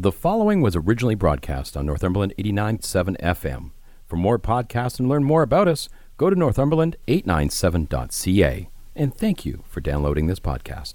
The following was originally broadcast on Northumberland 89.7 FM. For more podcasts and learn more about us, go to northumberland897.ca. And thank you for downloading this podcast.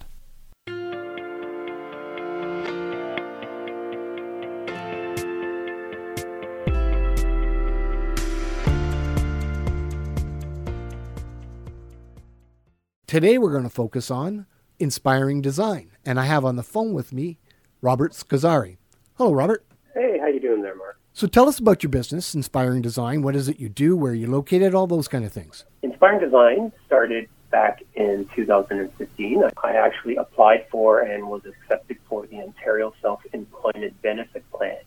Today we're going to focus on inspiring design, and I have on the phone with me Robert Scozzari. Hello, Robert. Hey, how you doing there, Mark? So tell us about your business, Inspiring Design. What is it you do? Where are you located? All those kind of things. Inspiring Design started back in 2015. I actually applied for and was accepted for the Ontario Self-Employment Benefit Plan.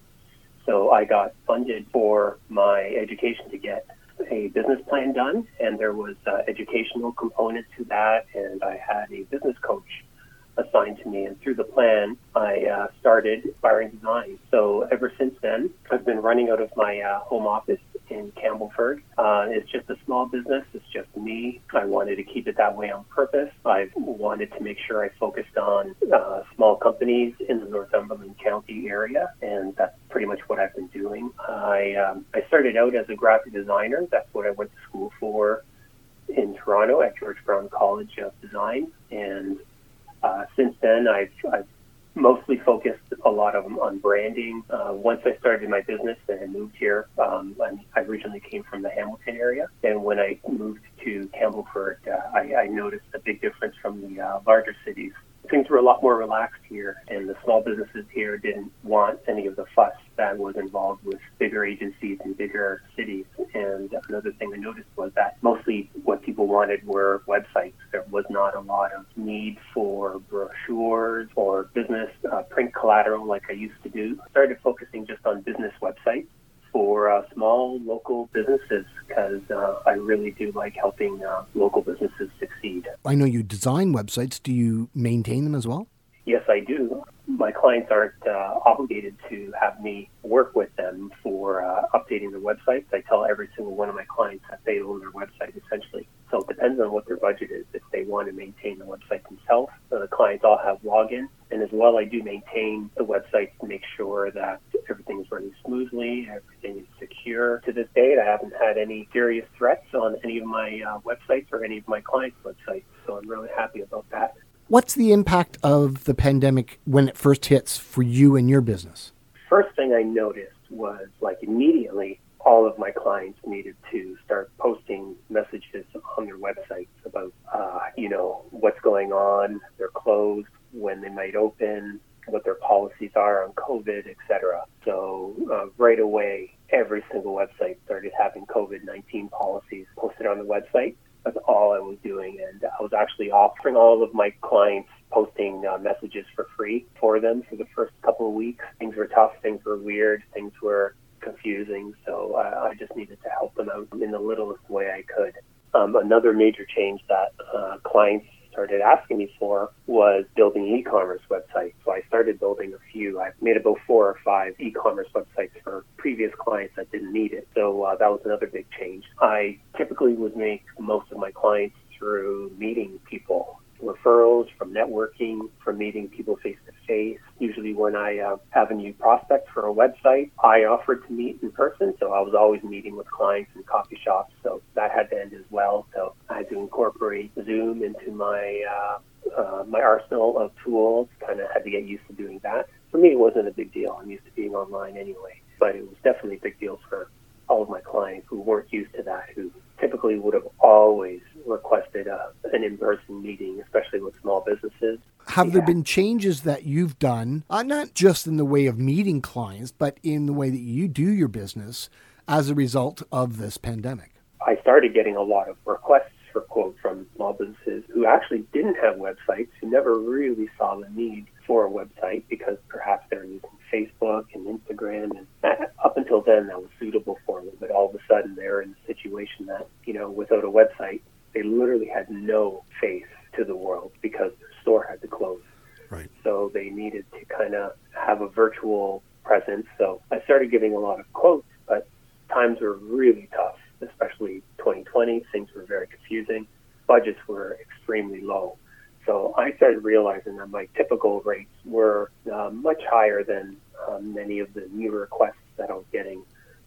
So I got funded for my education to get a business plan done, and there was uh, educational component to that, and I had a business coach assigned to me. And through the plan, I uh, started Inspiring Design. So ever since then, I've been running out of my uh, home office in Campbellford. Uh, it's just a small business. It's just me. I wanted to keep it that way on purpose. I wanted to make sure I focused on uh, small companies in the Northumberland County area, and that's pretty much what I've been doing. I um, I started out as a graphic designer. That's what I went to school for in Toronto at George Brown College of Design, and uh, since then, I've, I've mostly focused a lot of them on branding. Uh, once I started my business and I moved here, um, I originally came from the Hamilton area. And when I moved to Campbellford, uh, I, I noticed a big difference from the uh, larger cities things were a lot more relaxed here, and the small businesses here didn't want any of the fuss that was involved with bigger agencies and bigger cities. And another thing I noticed was that mostly what people wanted were websites. There was not a lot of need for brochures or business uh, print collateral like I used to do. I started focusing just on business websites for uh, small local businesses because uh, I really do like helping uh, local businesses succeed. I know you design websites. Do you maintain them as well? Yes, I do. My clients aren't uh, obligated to have me work with them for uh, updating their websites. I tell every single one of my clients that they own their website essentially. So it depends on what their budget is. If they want to maintain the website themselves, so the clients all have login. And as well, I do maintain the website to make sure that everything is running smoothly, everything is secure. To this date, I haven't had any serious threats on any of my uh, websites or any of my clients' websites. So I'm really happy about that. What's the impact of the pandemic when it first hits for you and your business? First thing I noticed was like immediately all of my clients needed to start posting messages on their websites about, uh, you know, what's going on, they're closed, when they might open, what their policies are on COVID, et cetera. So uh, right away, every single website started having COVID-19 policies posted on the website. That's all I was doing, and I was actually offering all of my clients posting uh, messages for free for them for the first couple of weeks. Things were tough, things were weird, things were confusing, so I just needed to help them out in the littlest way I could. Um, another major change that uh, clients started asking me for was building e-commerce websites. So I started building a few. I've made about four or five e-commerce websites for previous clients that didn't need it. So uh, that was another big change. I typically would make most of my clients through meeting people referrals, from networking, from meeting people face to face. Usually, when I uh, have a new prospect for a website, I offered to meet in person. So I was always meeting with clients in coffee shops. So that had to end as well. So had to incorporate Zoom into my uh, uh, my arsenal of tools. Kind of had to get used to doing that. For me, it wasn't a big deal. I'm used to being online anyway, but it was definitely a big deal for all of my clients who weren't used to that, who typically would have always requested a, an in-person meeting, especially with small businesses. Have yeah. there been changes that you've done, uh, not just in the way of meeting clients, but in the way that you do your business as a result of this pandemic? I started getting a lot of requests for quotes from small businesses who actually didn't have websites, who never really saw the need for a website because perhaps they're using Facebook and Instagram, and up until then that was suitable for them. But all of a sudden they're in a situation that you know without a website they literally had no face to the world because their store had to close. Right. So they needed to kind of have a virtual presence. So I started giving a lot of quotes, but times were really tough, especially 2020. Things were very confusing. Budgets were extremely low. So I started realizing that my typical rates were uh, much higher than um, many of the new requests that I was getting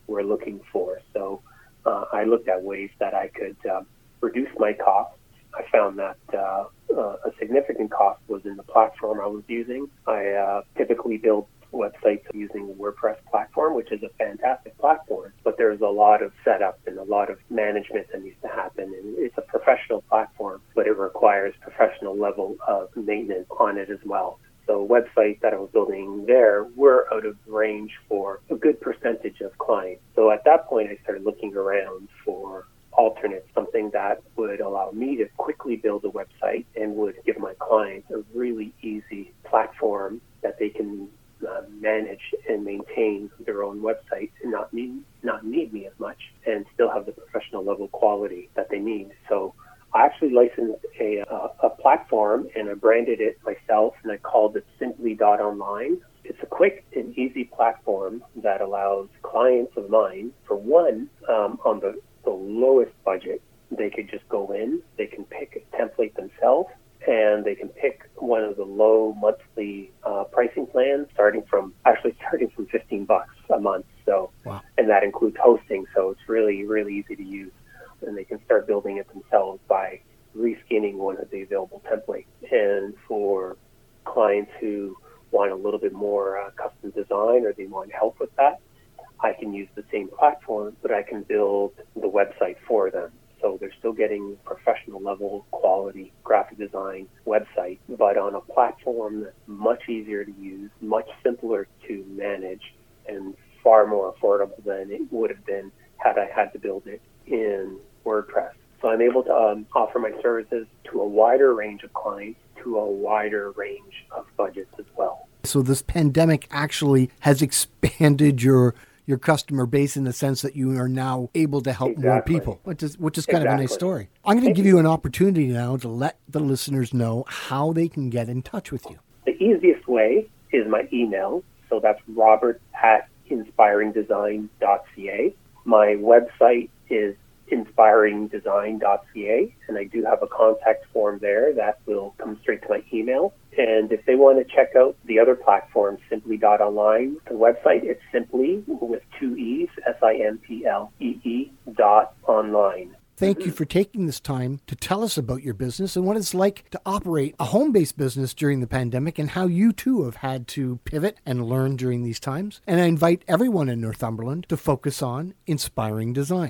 were looking for. So uh, I looked at ways that I could uh, reduce my costs. I found that uh, uh, a significant cost was in the platform I was using. I uh, typically build websites using the WordPress platform, which is a fantastic platform, but there's a lot of setup and a lot of management that needs to happen. And it's a professional platform, but it requires professional level of maintenance on it as well. So websites that I was building there were out of range for a good percentage of clients. So at that point, I started looking around for alternate, something that would allow me to quickly build a website and would give my clients a really easy platform that they can uh, manage and maintain their own website and not need not need me as much and still have the professional level quality that they need. So I actually licensed a, uh, a platform and I branded it myself and I called it Simplee Dot Online. It's a quick and easy platform that allows clients of mine, for one, um, on the, the lowest budget, they could just go in, they can pick a template themselves, and they can pick one of the low monthly uh, pricing plans, starting from actually starting from 15 bucks a month. So, wow. and that includes hosting. So it's really really easy to use, and they can start building it themselves by reskinning one of the available templates. And for clients who want a little bit more uh, custom design or they want help with that, I can use the same platform, but I can build the website for them. So they're still getting professional level quality graphic design website, but on a platform that's much easier to use, much simpler to manage, and far more affordable than it would have been had I had to build it in WordPress. So I'm able to um, offer my services to a wider range of clients, to a wider range of budgets as well. So this pandemic actually has expanded your your customer base in the sense that you are now able to help exactly. more people, which is which is kind exactly. of a nice story. I'm going to give you. you an opportunity now to let the listeners know how they can get in touch with you. The easiest way is my email. So that's robert at inspiringdesign.ca. My website is inspiringdesign.ca, and I do have a contact form there that will come straight to my email. And if they want to check out the other platform, simplee.online, the website, it's simply with two E's, S-I-M-P-L-E-E dot online. Thank you for taking this time to tell us about your business and what it's like to operate a home based business during the pandemic and how you too have had to pivot and learn during these times. And I invite everyone in Northumberland to focus on inspiring design.